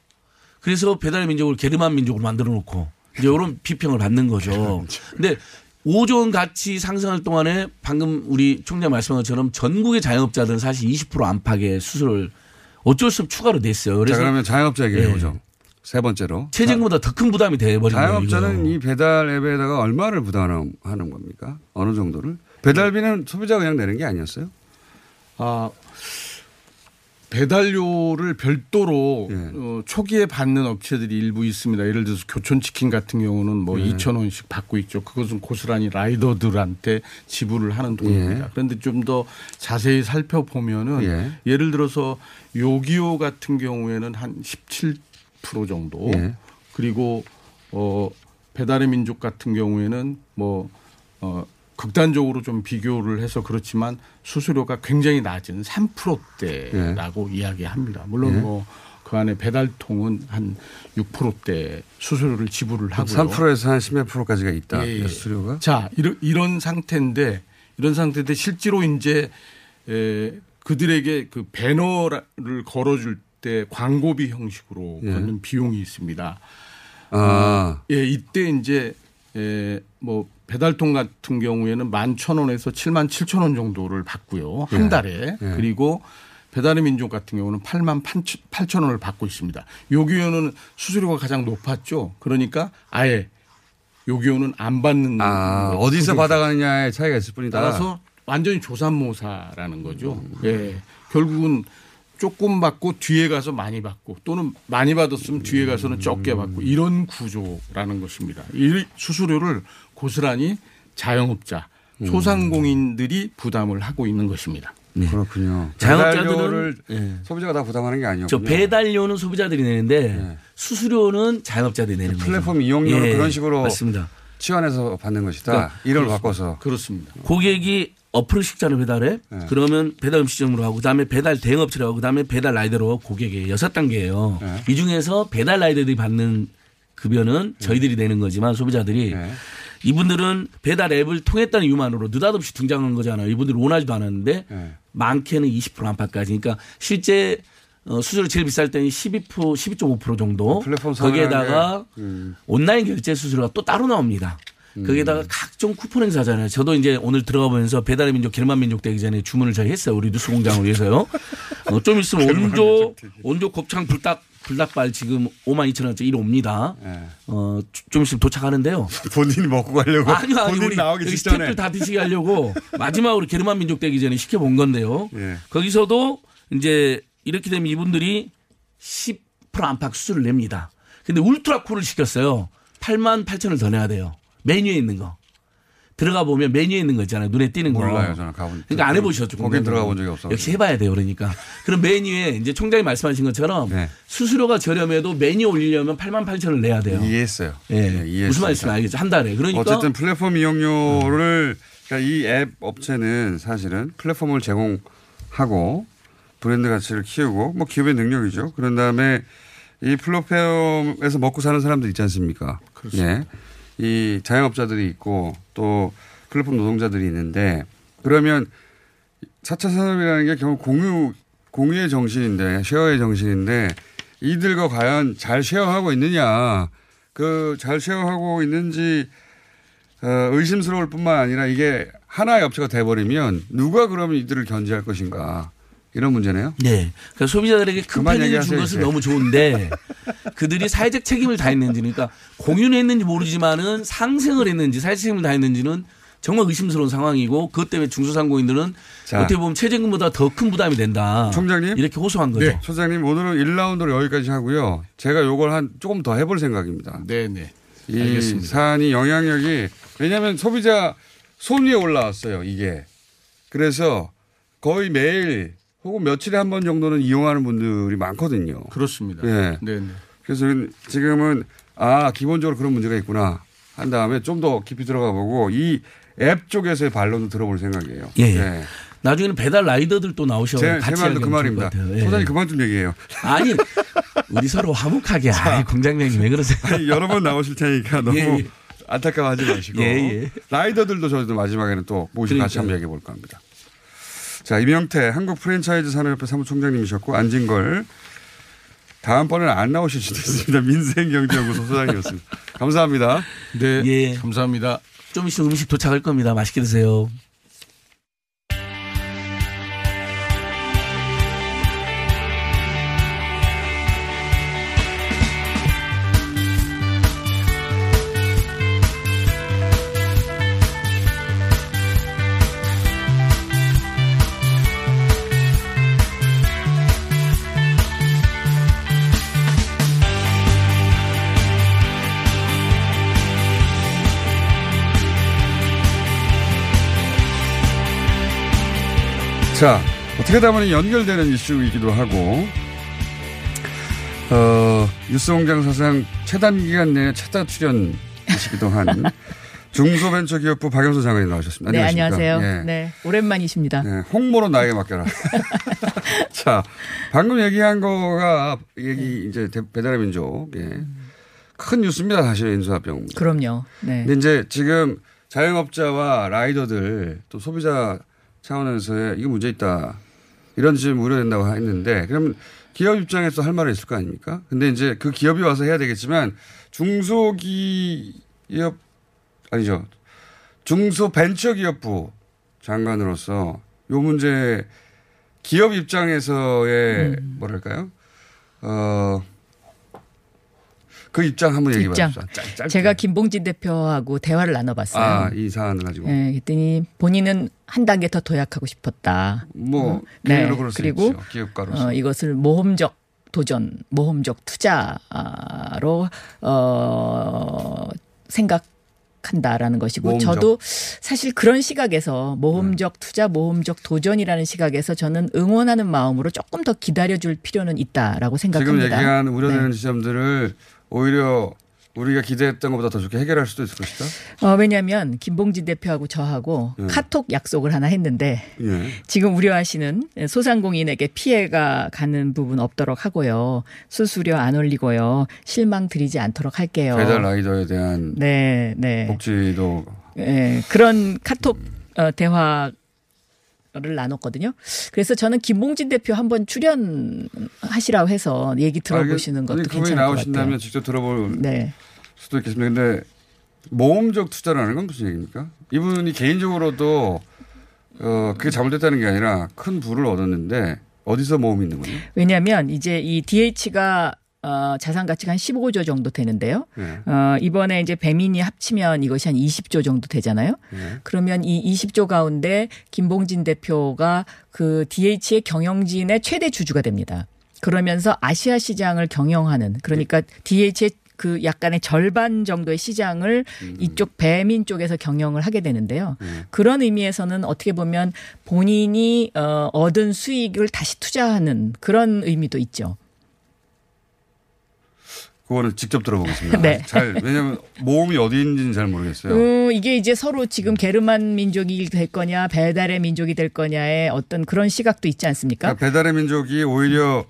그래서 배달 민족을 게르만 민족으로 만들어 놓고 이제 이런 비평을 받는 거죠. 근데 5조 원 가치 상승할 동안에 방금 우리 총장 말씀한 것처럼 전국의 자영업자들은 사실 20% 안팎의 수수료를 어쩔 수 없이 추가로 냈어요. 자 그래서 그러면 자영업자 얘기를 예. 해보죠. 세 번째로. 최저임금보다 더 큰 부담이 돼버린 거예요. 자영업자는. 이 배달 앱에다가 얼마를 부담하는 겁니까? 어느 정도를? 배달비는 소비자가 그냥 내는 게 아니었어요? 아, 배달료를 별도로 예. 어, 초기에 받는 업체들이 일부 있습니다. 예를 들어서 교촌치킨 같은 경우는 뭐 예. 2천 원씩 받고 있죠. 그것은 고스란히 라이더들한테 지불을 하는 돈입니다. 예. 그런데 좀 더 자세히 살펴보면은 예. 예. 를 들어서 요기요 같은 경우에는 한 17% 정도 예. 그리고 어 배달의 민족 같은 경우에는 뭐 어, 극단적으로 좀 비교를 해서 그렇지만 수수료가 굉장히 낮은 3%대라고 이야기합니다. 물론 예. 뭐그 안에 배달통은 한 6%대 수수료를 지불을 하고요. 3%에서 한 10몇 프로까지가 있다. 예, 예. 수수료가. 자, 이런, 이런 상태인데 이런 상태인데 실제로 이제 에, 그들에게 그 배너를 걸어줄 때 광고비 형식으로 예. 받는 비용이 있습니다. 아. 예, 이때 이제 에, 뭐 배달통 같은 경우에는 11,000원에서 7만 7천 원 정도를 받고요. 한 예. 달에. 예. 그리고 배달의 민족 같은 경우는 8만 8천 원을 받고 있습니다. 요기요는 수수료가 가장 높았죠. 그러니까 아예 요기요는 안 받는 아, 어디서 받아가느냐의 차이가 있을 뿐이다. 따라서 완전히 조산모사라는 거죠. 음. 예. 결국은 조금 받고 뒤에 가서 많이 받고 또는 많이 받았으면 뒤에 가서는 적게 받고 이런 구조라는 것입니다. 이 수수료를 고스란히 자영업자, 음. 소상공인들이 부담을 하고 있는 것입니다. 그렇군요. 자영업자들은 배달료를 예. 소비자가 다 부담하는 게 아니었군요. 저 배달료는 소비자들이 내는데 수수료는 자영업자들이 내는 거죠. 네. 플랫폼 이용료를 예, 그런 식으로 맞습니다. 치환해서 받는 것이다. 그러니까 이를. 바꿔서. 그렇습니다. 고객이 어플 식자를 배달해. 네. 그러면 배달 음식점으로 하고 그다음에 배달 대행업체로 하고 그다음에 배달 라이더로 고객이 여섯 단계예요. 네. 이 중에서 배달 라이더들이 받는 급여는 저희들이 내는 거지만 소비자들이 네. 이분들은 배달 앱을 통했다는 이유만으로 느닷없이 등장한 거잖아요. 이분들이 원하지도 않았는데 네. 많게는 20% 안팎까지. 그러니까 실제 어, 수수료 제일 비쌀 때는 12% 12.5% 정도. 플랫폼 거기에다가 음. 온라인 결제 수수료가 또 따로 나옵니다. 거기에다가 각종 쿠폰 행사잖아요. 저도 이제 오늘 들어가 보면서 배달의 민족, 게르만 민족 되기 전에 주문을 저희 했어요. 우리 뉴스 공장을 위해서요. 어, 좀 있으면 온조, 온조 곱창 불닭, 불닭발 지금 5만 2천 원짜리 이리 옵니다. 어, 주- 좀 있으면 도착하는데요. 본인이 먹고 가려고. 아니요, 아니, 본인 우리 나오기 여기. 스태프들 다 드시게 하려고 마지막으로 게르만 민족 되기 전에 시켜 본 건데요. 예. 거기서도 이제 이렇게 되면 이분들이 10% 안팎 수수료를 냅니다. 근데 울트라 쿨을 시켰어요. 8만 8천을 더 내야 돼요. 메뉴에 있는 거. 들어가 보면 메뉴에 있는 거 있잖아요. 눈에 띄는 거. 몰라요, 저는 가본. 그러니까 안 해보셨죠. 거긴 공장장은. 들어가 본 적이 없어요. 역시 해봐야 돼요. 그러니까. 그럼 메뉴에 이제 총장이 말씀하신 것처럼 수수료가 저렴해도 메뉴 올리려면 8만 8천을 내야 돼요. 이해했어요. 예. 네, 이해했습니다. 무슨 말씀인지 알겠죠. 한 달에. 그러니까 어쨌든 플랫폼 이용료를 그러니까 이 앱 업체는 사실은 플랫폼을 제공하고 브랜드 가치를 키우고 뭐 기업의 능력이죠. 그런 다음에 이 플랫폼에서 먹고 사는 사람들 있지 않습니까? 예. 이 자영업자들이 있고 또 플랫폼 노동자들이 있는데 그러면 4차 산업이라는 게 결국 공유 공유의 정신인데 쉐어의 정신인데 이들과 과연 잘 쉐어하고 있느냐? 그 잘 쉐어하고 있는지 어, 의심스러울 뿐만 아니라 이게 하나의 업체가 돼버리면 누가 그러면 이들을 견제할 것인가 이런 문제네요. 네. 그러니까 소비자들에게 큰 얘기하세요, 준 것은 이제. 너무 좋은데 그들이 사회적 책임을 다했는지 그러니까 공유는 했는지 모르지만은 상생을 했는지 사회적 책임을 다했는지는 정말 의심스러운 상황이고 그것 때문에 중소상공인들은 자. 어떻게 보면 최저임금보다 더 큰 부담이 된다. 총장님 이렇게 호소한 거죠. 네. 소장님 오늘은 1라운드로 여기까지 하고요. 제가 요걸 한 조금 더 해볼 생각입니다. 네네. 이 알겠습니다. 사안이 영향력이 왜냐하면 소비자 손 위에 올라왔어요. 이게 그래서 거의 매일 혹은 며칠에 한 번 정도는 이용하는 분들이 많거든요. 그렇습니다. 예. 네네. 그래서 지금은 아 기본적으로 그런 문제가 있구나 한 다음에 좀 더 깊이 들어가 보고 이 앱 쪽에서의 반론도 들어볼 생각이에요. 예. 네. 나중에는 배달 라이더들 또 나오셔 제, 같이 제 말도 그 말입니다. 예. 소장님 그만 좀 얘기해요. 아니 우리 서로 화목하게 아이, 공장장님 왜 그러세요? 아니, 여러 번 나오실 테니까 너무 예, 예. 안타까워하지 마시고 예, 예. 라이더들도 저희도 마지막에는 또 모시고 같이 그러니까요. 한번 얘기해 볼까 합니다. 자 이명태 한국 프랜차이즈 산업협회 사무총장님이셨고 안진걸 다음번에는 안 나오실 수도 있습니다. 민생경제연구소 소장이었습니다. 감사합니다. 네. 예. 감사합니다. 좀 있으면 음식 도착할 겁니다. 맛있게 드세요. 자, 어떻게 보면 연결되는 이슈이기도 하고, 어, 뉴스공장 사상 최단 기간 내에 최다 출연이시기도 한 중소벤처기업부 박영수 장관님 나오셨습니다. 네, 안녕하십니까? 안녕하세요. 예. 네, 오랜만이십니다. 네, 홍보로 나에게 맡겨라. 자, 방금 얘기한 거가 얘기 이제 대- 배달의 민족. 예. 큰 뉴스입니다, 사실 인수합병. 그럼요. 네. 근데 이제 지금 자영업자와 라이더들 또 소비자 차원에서의 이거 문제 있다. 이런 지금 우려된다고 했는데 그러면 기업 입장에서 할 말이 있을 거 아닙니까? 근데 이제 그 기업이 와서 해야 되겠지만 중소기업 아니죠. 중소벤처기업부 장관으로서 요 문제 기업 입장에서의 뭐랄까요? 어, 그 입장 한번 얘기해 입장. 짧게. 제가 김봉진 대표하고 대화를 나눠봤어요. 아, 이 사안을 가지고. 네, 그랬더니 본인은 한 단계 더 도약하고 싶었다. 뭐, 어, 네, 그리고. 기업가로서. 어, 이것을 모험적 도전, 모험적 투자로 어, 생각 한다라는 것이고 모험적. 저도 사실 그런 시각에서 모험적 투자, 모험적 도전이라는 시각에서 저는 응원하는 마음으로 조금 더 기다려줄 필요는 있다라고 지금 생각합니다. 얘기한 우려되는 네. 지점들을 오히려 우리가 기대했던 것보다 더 좋게 해결할 수도 있을 것이다. 어, 왜냐하면 김봉진 대표하고 저하고 음. 카톡 약속을 하나 했는데 예. 지금 우려하시는 소상공인에게 피해가 가는 부분 없도록 하고요. 수수료 안 올리고요. 실망 드리지 않도록 할게요. 배달 라이더에 대한 네, 네. 복지도 예, 그런 카톡 어, 대화 를 나눴거든요. 그래서 저는 김봉진 대표 한번 출연하시라고 해서 얘기 들어보시는 것도 괜찮을 것 나오신다면. 직접 들어볼 네. 수도 있겠습니다. 근데 모험적 투자라는 건 무슨 얘기입니까? 이분이 개인적으로도 어, 그게 잘못됐다는 게 아니라 큰 부를 얻었는데 어디서 모험이 있는 거예요? 왜냐하면 이제 이 DH가 어, 자산 가치가 한 15조 정도 되는데요. 네. 어, 이번에 이제 배민이 합치면 이것이 한 20조 정도 되잖아요. 네. 그러면 이 20조 가운데 김봉진 대표가 그 DH의 경영진의 최대 주주가 됩니다. 그러면서 아시아 시장을 경영하는 그러니까 DH의 그 약간의 절반 정도의 시장을 이쪽 배민 쪽에서 경영을 하게 되는데요. 그런 의미에서는 어떻게 보면 본인이 어, 얻은 수익을 다시 투자하는 그런 의미도 있죠. 그거는 직접 들어보겠습니다. 네. 잘 왜냐하면 모험이 어디 있는지는 잘 모르겠어요. 음, 이게 이제 서로 지금 게르만 민족이 될 거냐 배달의 민족이 될 거냐의 어떤 그런 시각도 있지 않습니까? 그러니까 배달의 민족이 오히려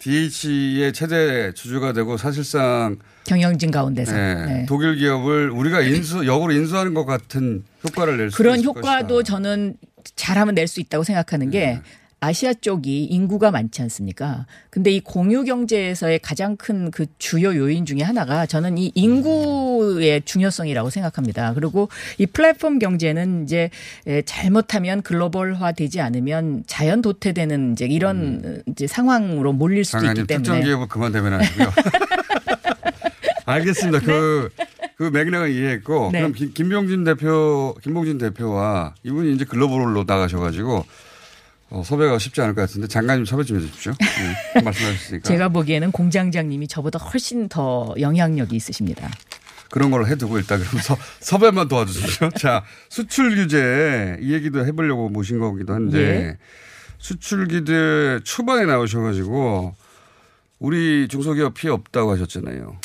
DH의 최대 주주가 되고 사실상 경영진 가운데서 네, 네. 독일 기업을 우리가 인수 역으로 인수하는 것 같은 효과를 낼수 그런 있을 효과도 저는 잘하면 낼 수 있다고 생각하는 게 네. 아시아 쪽이 인구가 많지 않습니까? 근데 이 공유 경제에서의 가장 큰 그 주요 요인 중에 하나가 저는 이 인구의 중요성이라고 생각합니다. 그리고 이 플랫폼 경제는 이제 에, 잘못하면 글로벌화 되지 않으면 자연 도태되는 이제 이런 이제 상황으로 몰릴 수도 있기 장관님 특정 때문에 기업을 그만 대변하시고요. 알겠습니다. 그, 그 맥락은 이해했고 네. 그럼 김, 김병진 대표, 김봉진 대표와 이분이 이제 글로벌로 나가셔가지고 어, 섭외가 쉽지 않을 것 같은데 장관님 섭외 좀 해주십시오. 네, 말씀하셨으니까 제가 보기에는 공장장님이 저보다 훨씬 더 영향력이 있으십니다. 그런 걸로 해두고 일단 그럼 서, 섭외만 도와주십시오. 자 수출 규제 이 얘기도 해보려고 모신 거기도 한데 예. 수출 규제 초반에 나오셔가지고 우리 중소기업 피해 없다고 하셨잖아요.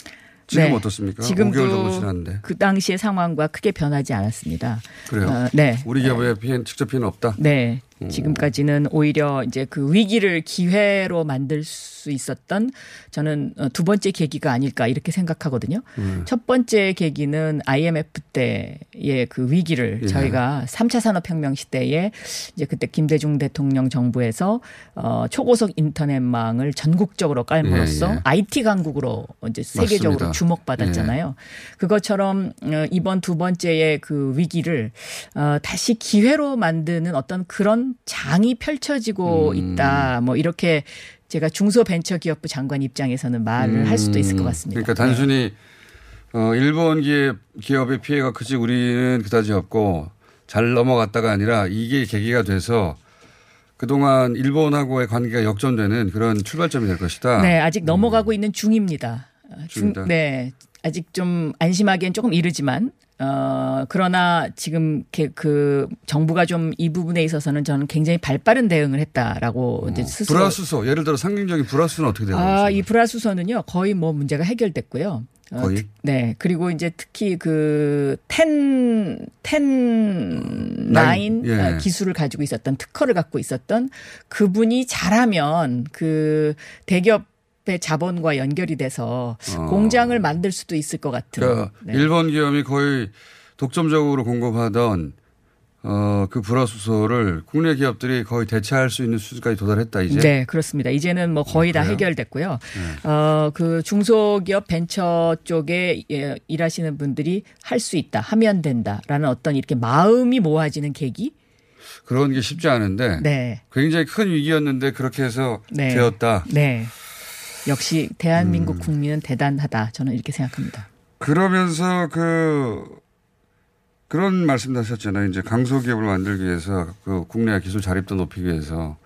지금 네. 어떻습니까? 지금도 5개월 정도 지났는데. 그 당시의 상황과 크게 변하지 않았습니다. 그래요? 어, 네. 우리 기업의 피해 직접 피해는 없다. 네. 음. 지금까지는 오히려 이제 그 위기를 기회로 만들 수 있었던 저는 어, 두 번째 계기가 아닐까 이렇게 생각하거든요. 음. 첫 번째 계기는 IMF 때의 그 위기를 예. 저희가 3차 산업혁명 시대에 이제 그때 김대중 대통령 정부에서 어, 초고속 인터넷망을 전국적으로 깔므로써 예, 예. IT 강국으로 이제 세계적으로 맞습니다. 주목받았잖아요. 그것처럼 어, 이번 두 번째의 그 위기를 어, 다시 기회로 만드는 어떤 그런 장이 펼쳐지고 음. 있다. 뭐 이렇게 제가 중소벤처기업부 장관 입장에서는 말을 할 수도 있을 것 같습니다. 그러니까 단순히 어, 일본 기업, 기업의 피해가 크지 우리는 그다지 없고 잘 넘어갔다가 아니라 이게 계기가 돼서 그동안 일본하고의 관계가 역전되는 그런 출발점이 될 것이다. 네, 아직 넘어가고 있는 중입니다. 어, 중, 중이다. 네, 아직 좀 안심하기엔 조금 이르지만. 어, 그러나 지금 그 정부가 좀 이 부분에 있어서는 저는 굉장히 발 빠른 대응을 했다라고 이제 스스로. 불화수소 예를 들어 상징적인 불화수소는 어떻게 되는 거죠? 아, 이 불화수소는요, 거의 뭐 문제가 해결됐고요. 어, 거의? 특- 네. 그리고 이제 특히 그 텐, 텐 나인 예. 어, 기술을 가지고 있었던 특허를 갖고 있었던 그분이 잘하면 그 대기업 의 자본과 연결이 돼서 어. 공장을 만들 수도 있을 것 같은. 그러니까 네. 일본 기업이 거의 독점적으로 공급하던 어, 그 불화수소를 국내 기업들이 거의 대체할 수 있는 수준까지 도달했다 이제. 네, 그렇습니다. 이제는 뭐 거의 다 그래요? 해결됐고요. 네. 어, 그 중소기업 벤처 쪽에 예, 일하시는 분들이 할 수 있다, 하면 된다 라는 어떤 이렇게 마음이 모아지는 계기? 그런 게 쉽지 않은데 네. 굉장히 큰 위기였는데 그렇게 해서 네. 되었다. 네. 역시 대한민국 음. 국민은 대단하다. 저는 이렇게 생각합니다. 그러면서 그 그런 말씀도 하셨잖아요. 이제 강소기업을 만들기 위해서 그 국내 기술 자립도 높이기 위해서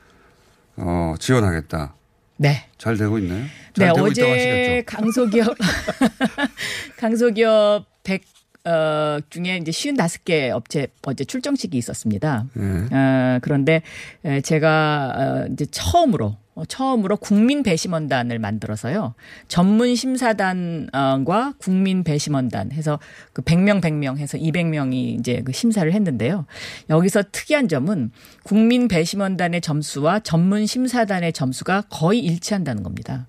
어, 지원하겠다. 네. 잘 되고 있나요? 네, 잘 되고 있다고 어제. 강소기업 강소기업 100 어, 중에 이제 55개 업체 어제 출정식이 있었습니다. 네. 어, 그런데 에, 제가 어, 이제 처음으로 어, 처음으로 국민 배심원단을 만들어서요. 전문 심사단과 국민 배심원단 해서 그 100명 100명 해서 200명이 이제 그 심사를 했는데요. 여기서 특이한 점은 국민 배심원단의 점수와 전문 심사단의 점수가 거의 일치한다는 겁니다.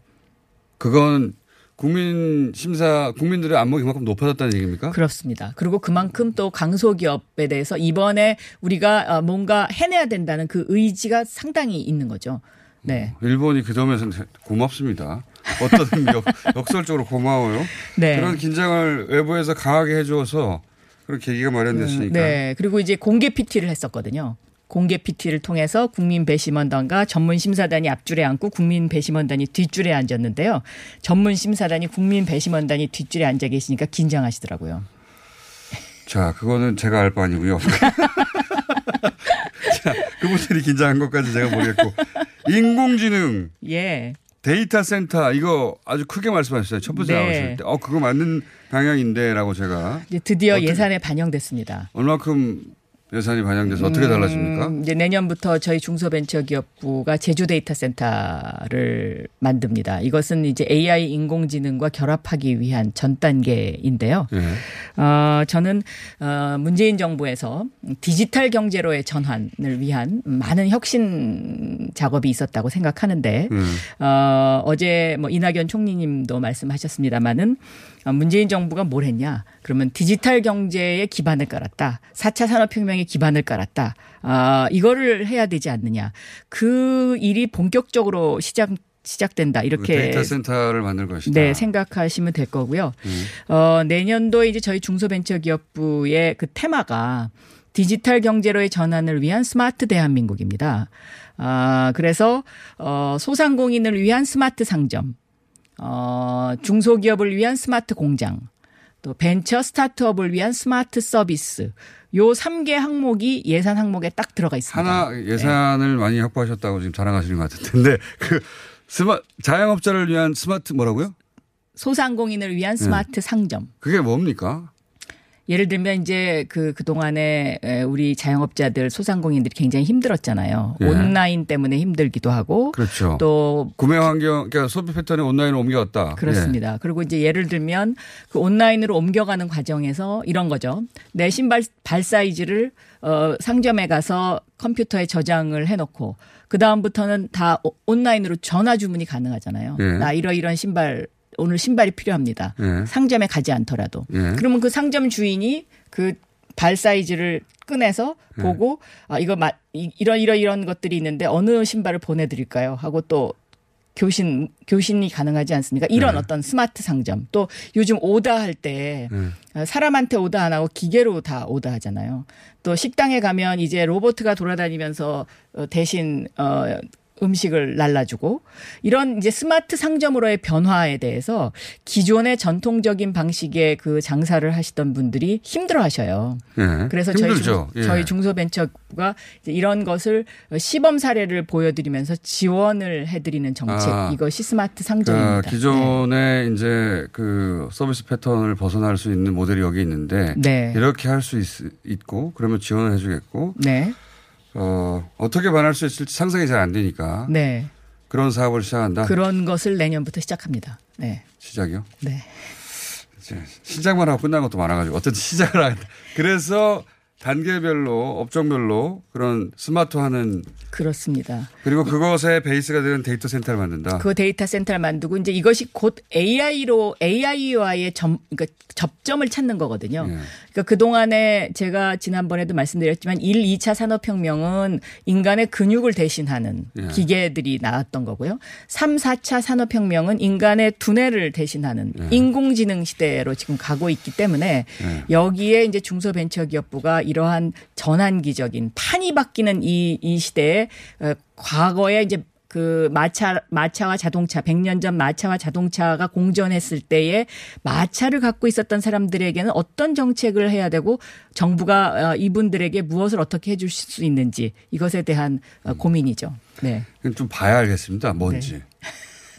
그건 국민 심사 국민들의 안목이 그만큼 높아졌다는 얘기입니까? 그렇습니다. 그리고 그만큼 또 강소기업에 대해서 이번에 우리가 어, 뭔가 해내야 된다는 그 의지가 상당히 있는 거죠. 네. 일본이 그 점에서는 고맙습니다. 어떤 역, 역설적으로 고마워요. 네. 그런 긴장을 외부에서 강하게 해줘서 그런 계기가 마련됐으니까. 네. 그리고 이제 공개 PT를 했었거든요. 공개 PT를 통해서 국민 배심원단과 전문 심사단이 앞줄에 앉고 국민 배심원단이 뒷줄에 앉았는데요. 전문 심사단이 국민 배심원단이 뒷줄에 앉아 계시니까 긴장하시더라고요. 자, 그거는 제가 알 바 아니고요. 자, 그분들이 긴장한 것까지 제가 모르겠고. 인공지능. 예. 데이터 센터 이거 아주 크게 말씀하셨어요. 첫 번째 네. 나오실 때. 어, 그거 맞는 방향인데라고 제가. 이제 드디어 예산에 반영됐습니다. 얼마큼 예산이 반영돼서 어떻게 달라집니까? 음, 이제 내년부터 저희 중소벤처기업부가 제조 데이터 센터를 만듭니다. 이것은 이제 AI 인공지능과 결합하기 위한 전 단계인데요. 예. 어, 저는 어, 문재인 정부에서 디지털 경제로의 전환을 위한 많은 혁신 작업이 있었다고 생각하는데 음. 어, 어제 뭐 이낙연 총리님도 말씀하셨습니다마는 어, 문재인 정부가 뭘 했냐? 그러면 디지털 경제의 기반을 깔았다. 4차 산업혁명의 기반을 깔았다. 아, 이거를 해야 되지 않느냐. 그 일이 본격적으로 시작, 시작된다. 그 이렇게. 데이터 센터를 만들 것이다. 네, 생각하시면 될 거고요. 음. 어, 내년도에 이제 저희 중소벤처기업부의 그 테마가 디지털 경제로의 전환을 위한 스마트 대한민국입니다. 아, 그래서 어, 소상공인을 위한 스마트 상점, 어, 중소기업을 위한 스마트 공장, 또 벤처 스타트업을 위한 스마트 서비스. 요 3개 항목이 예산 항목에 딱 들어가 있습니다. 하나 예산을 많이 확보하셨다고 지금 자랑하시는 것 같은데. 그 스마 자영업자를 위한 스마트 뭐라고요? 소상공인을 위한 네. 스마트 상점. 그게 뭡니까? 예를 들면 이제 그 그동안에 에, 우리 자영업자들 소상공인들이 굉장히 힘들었잖아요. 예. 온라인 때문에 힘들기도 하고 그렇죠. 또 구매 환경, 그러니까 소비 패턴이 온라인으로 옮겨왔다. 그렇습니다. 그리고 이제 예를 들면 그 온라인으로 옮겨가는 과정에서 이런 거죠. 내 신발 발 사이즈를 어 상점에 가서 컴퓨터에 저장을 해 놓고 그 다음부터는 다 오- 온라인으로 전화 주문이 가능하잖아요. 예. 나 이러 이런 신발 오늘 신발이 필요합니다. 예. 상점에 가지 않더라도 예. 그러면 그 상점 주인이 그 발 사이즈를 꺼내서 예. 보고 아 이거 마, 이, 이런 이런 이런 것들이 있는데 어느 신발을 보내 드릴까요? 하고 또 교신 교신이 가능하지 않습니까? 이런 네. 어떤 스마트 상점 또 요즘 오다 할 때 네. 사람한테 오다 안 하고 기계로 다 오다 하잖아요. 또 식당에 가면 이제 로봇가 돌아다니면서 어, 대신 어 음식을 날라주고 이런 이제 스마트 상점으로의 변화에 대해서 기존의 전통적인 방식의 그 장사를 하시던 분들이 힘들어 하셔요. 예. 그래서 저희, 힘들죠. 중, 예. 저희 중소벤처가 이런 것을 시범 사례를 보여드리면서 지원을 해드리는 정책 아. 이것이 스마트 상점입니다. 네. 기존의 이제 그 서비스 패턴을 벗어날 수 있는 모델이 여기 있는데 네. 이렇게 할 수 있고 그러면 지원을 해주겠고 네. 어, 어떻게 반할 수 있을지 상상이 잘 안 되니까 네. 그런 사업을 시작한다. 그런 것을 내년부터 시작합니다. 네. 시작이요? 네. 시작만 하고 끝난 것도 많아가지고 어쨌든 시작을 하겠다. 그래서 단계별로 업종별로 그런 스마트화하는 그렇습니다. 그리고 그것의 베이스가 되는 데이터 센터를 만든다. 그 데이터 센터를 만들고 이제 이것이 곧 AI로 AI와의 점 그러니까 접점을 찾는 거거든요. 그러니까 그 동안에 제가 지난번에도 말씀드렸지만 1, 2차 산업 혁명은 인간의 근육을 대신하는 예. 기계들이 나왔던 거고요. 3, 4차 산업 혁명은 인간의 두뇌를 대신하는 예. 인공지능 시대로 지금 가고 있기 때문에 예. 여기에 이제 중소벤처기업부가 이러한 전환기적인 판이 바뀌는 이, 이 시대에 어, 과거에 이제 그 마차 마차와 자동차 100년 전 마차와 자동차가 공존했을 때에 마차를 갖고 있었던 사람들에게는 어떤 정책을 해야 되고 정부가 어, 이분들에게 무엇을 어떻게 해줄 수 있는지 이것에 대한 어, 고민이죠. 네. 좀 봐야 알겠습니다. 뭔지.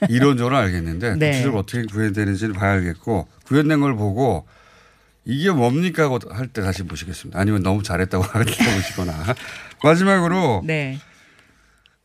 이론적으로 알겠는데 네. 구체적으로 어떻게 구현되는지는 봐야 알겠고 구현된 걸 보고 이게 뭡니까 하고 할 때 다시 보시겠습니다. 아니면 너무 잘했다고 보시거나. 마지막으로 네.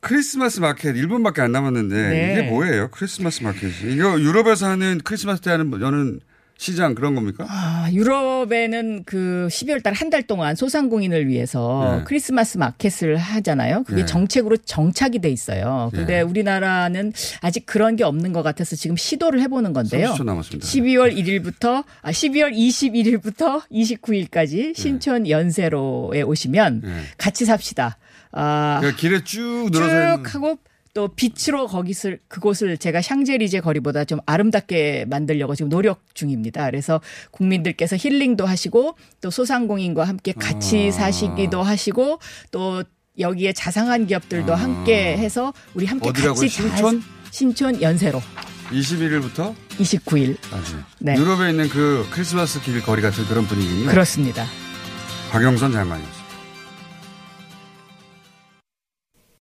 크리스마스 마켓 1분밖에 안 남았는데 네. 이게 뭐예요? 크리스마스 마켓이. 이거 유럽에서 하는 크리스마스 때 하는 여는 시장 그런 겁니까? 아, 유럽에는 그 12월 달 한 달 동안 소상공인을 위해서 네. 크리스마스 마켓을 하잖아요. 그게 네. 정책으로 정착이 돼 있어요. 근데 네. 우리나라는 아직 그런 게 없는 것 같아서 지금 시도를 해보는 건데요. 30초 남았습니다. 12월 1일부터 아 12월 21일부터 29일까지 신촌 연세로에 오시면 같이 삽시다. 아, 그러니까 길에 쭉 늘어서 쭉 하고 또 빛으로 거기를 그곳을 제가 샹젤리제 거리보다 좀 아름답게 만들려고 지금 노력 중입니다. 그래서 국민들께서 힐링도 하시고 또 소상공인과 함께 같이 아. 사시기도 하시고 또 여기에 자상한 기업들도 함께 해서 우리 함께 아. 같이 잘- 신촌? 신촌 연세로 21일부터 29일 네. 유럽에 있는 그 크리스마스 길 거리 같은 그런 분위기군요. 그렇습니다. 박영선 장관이었습니다.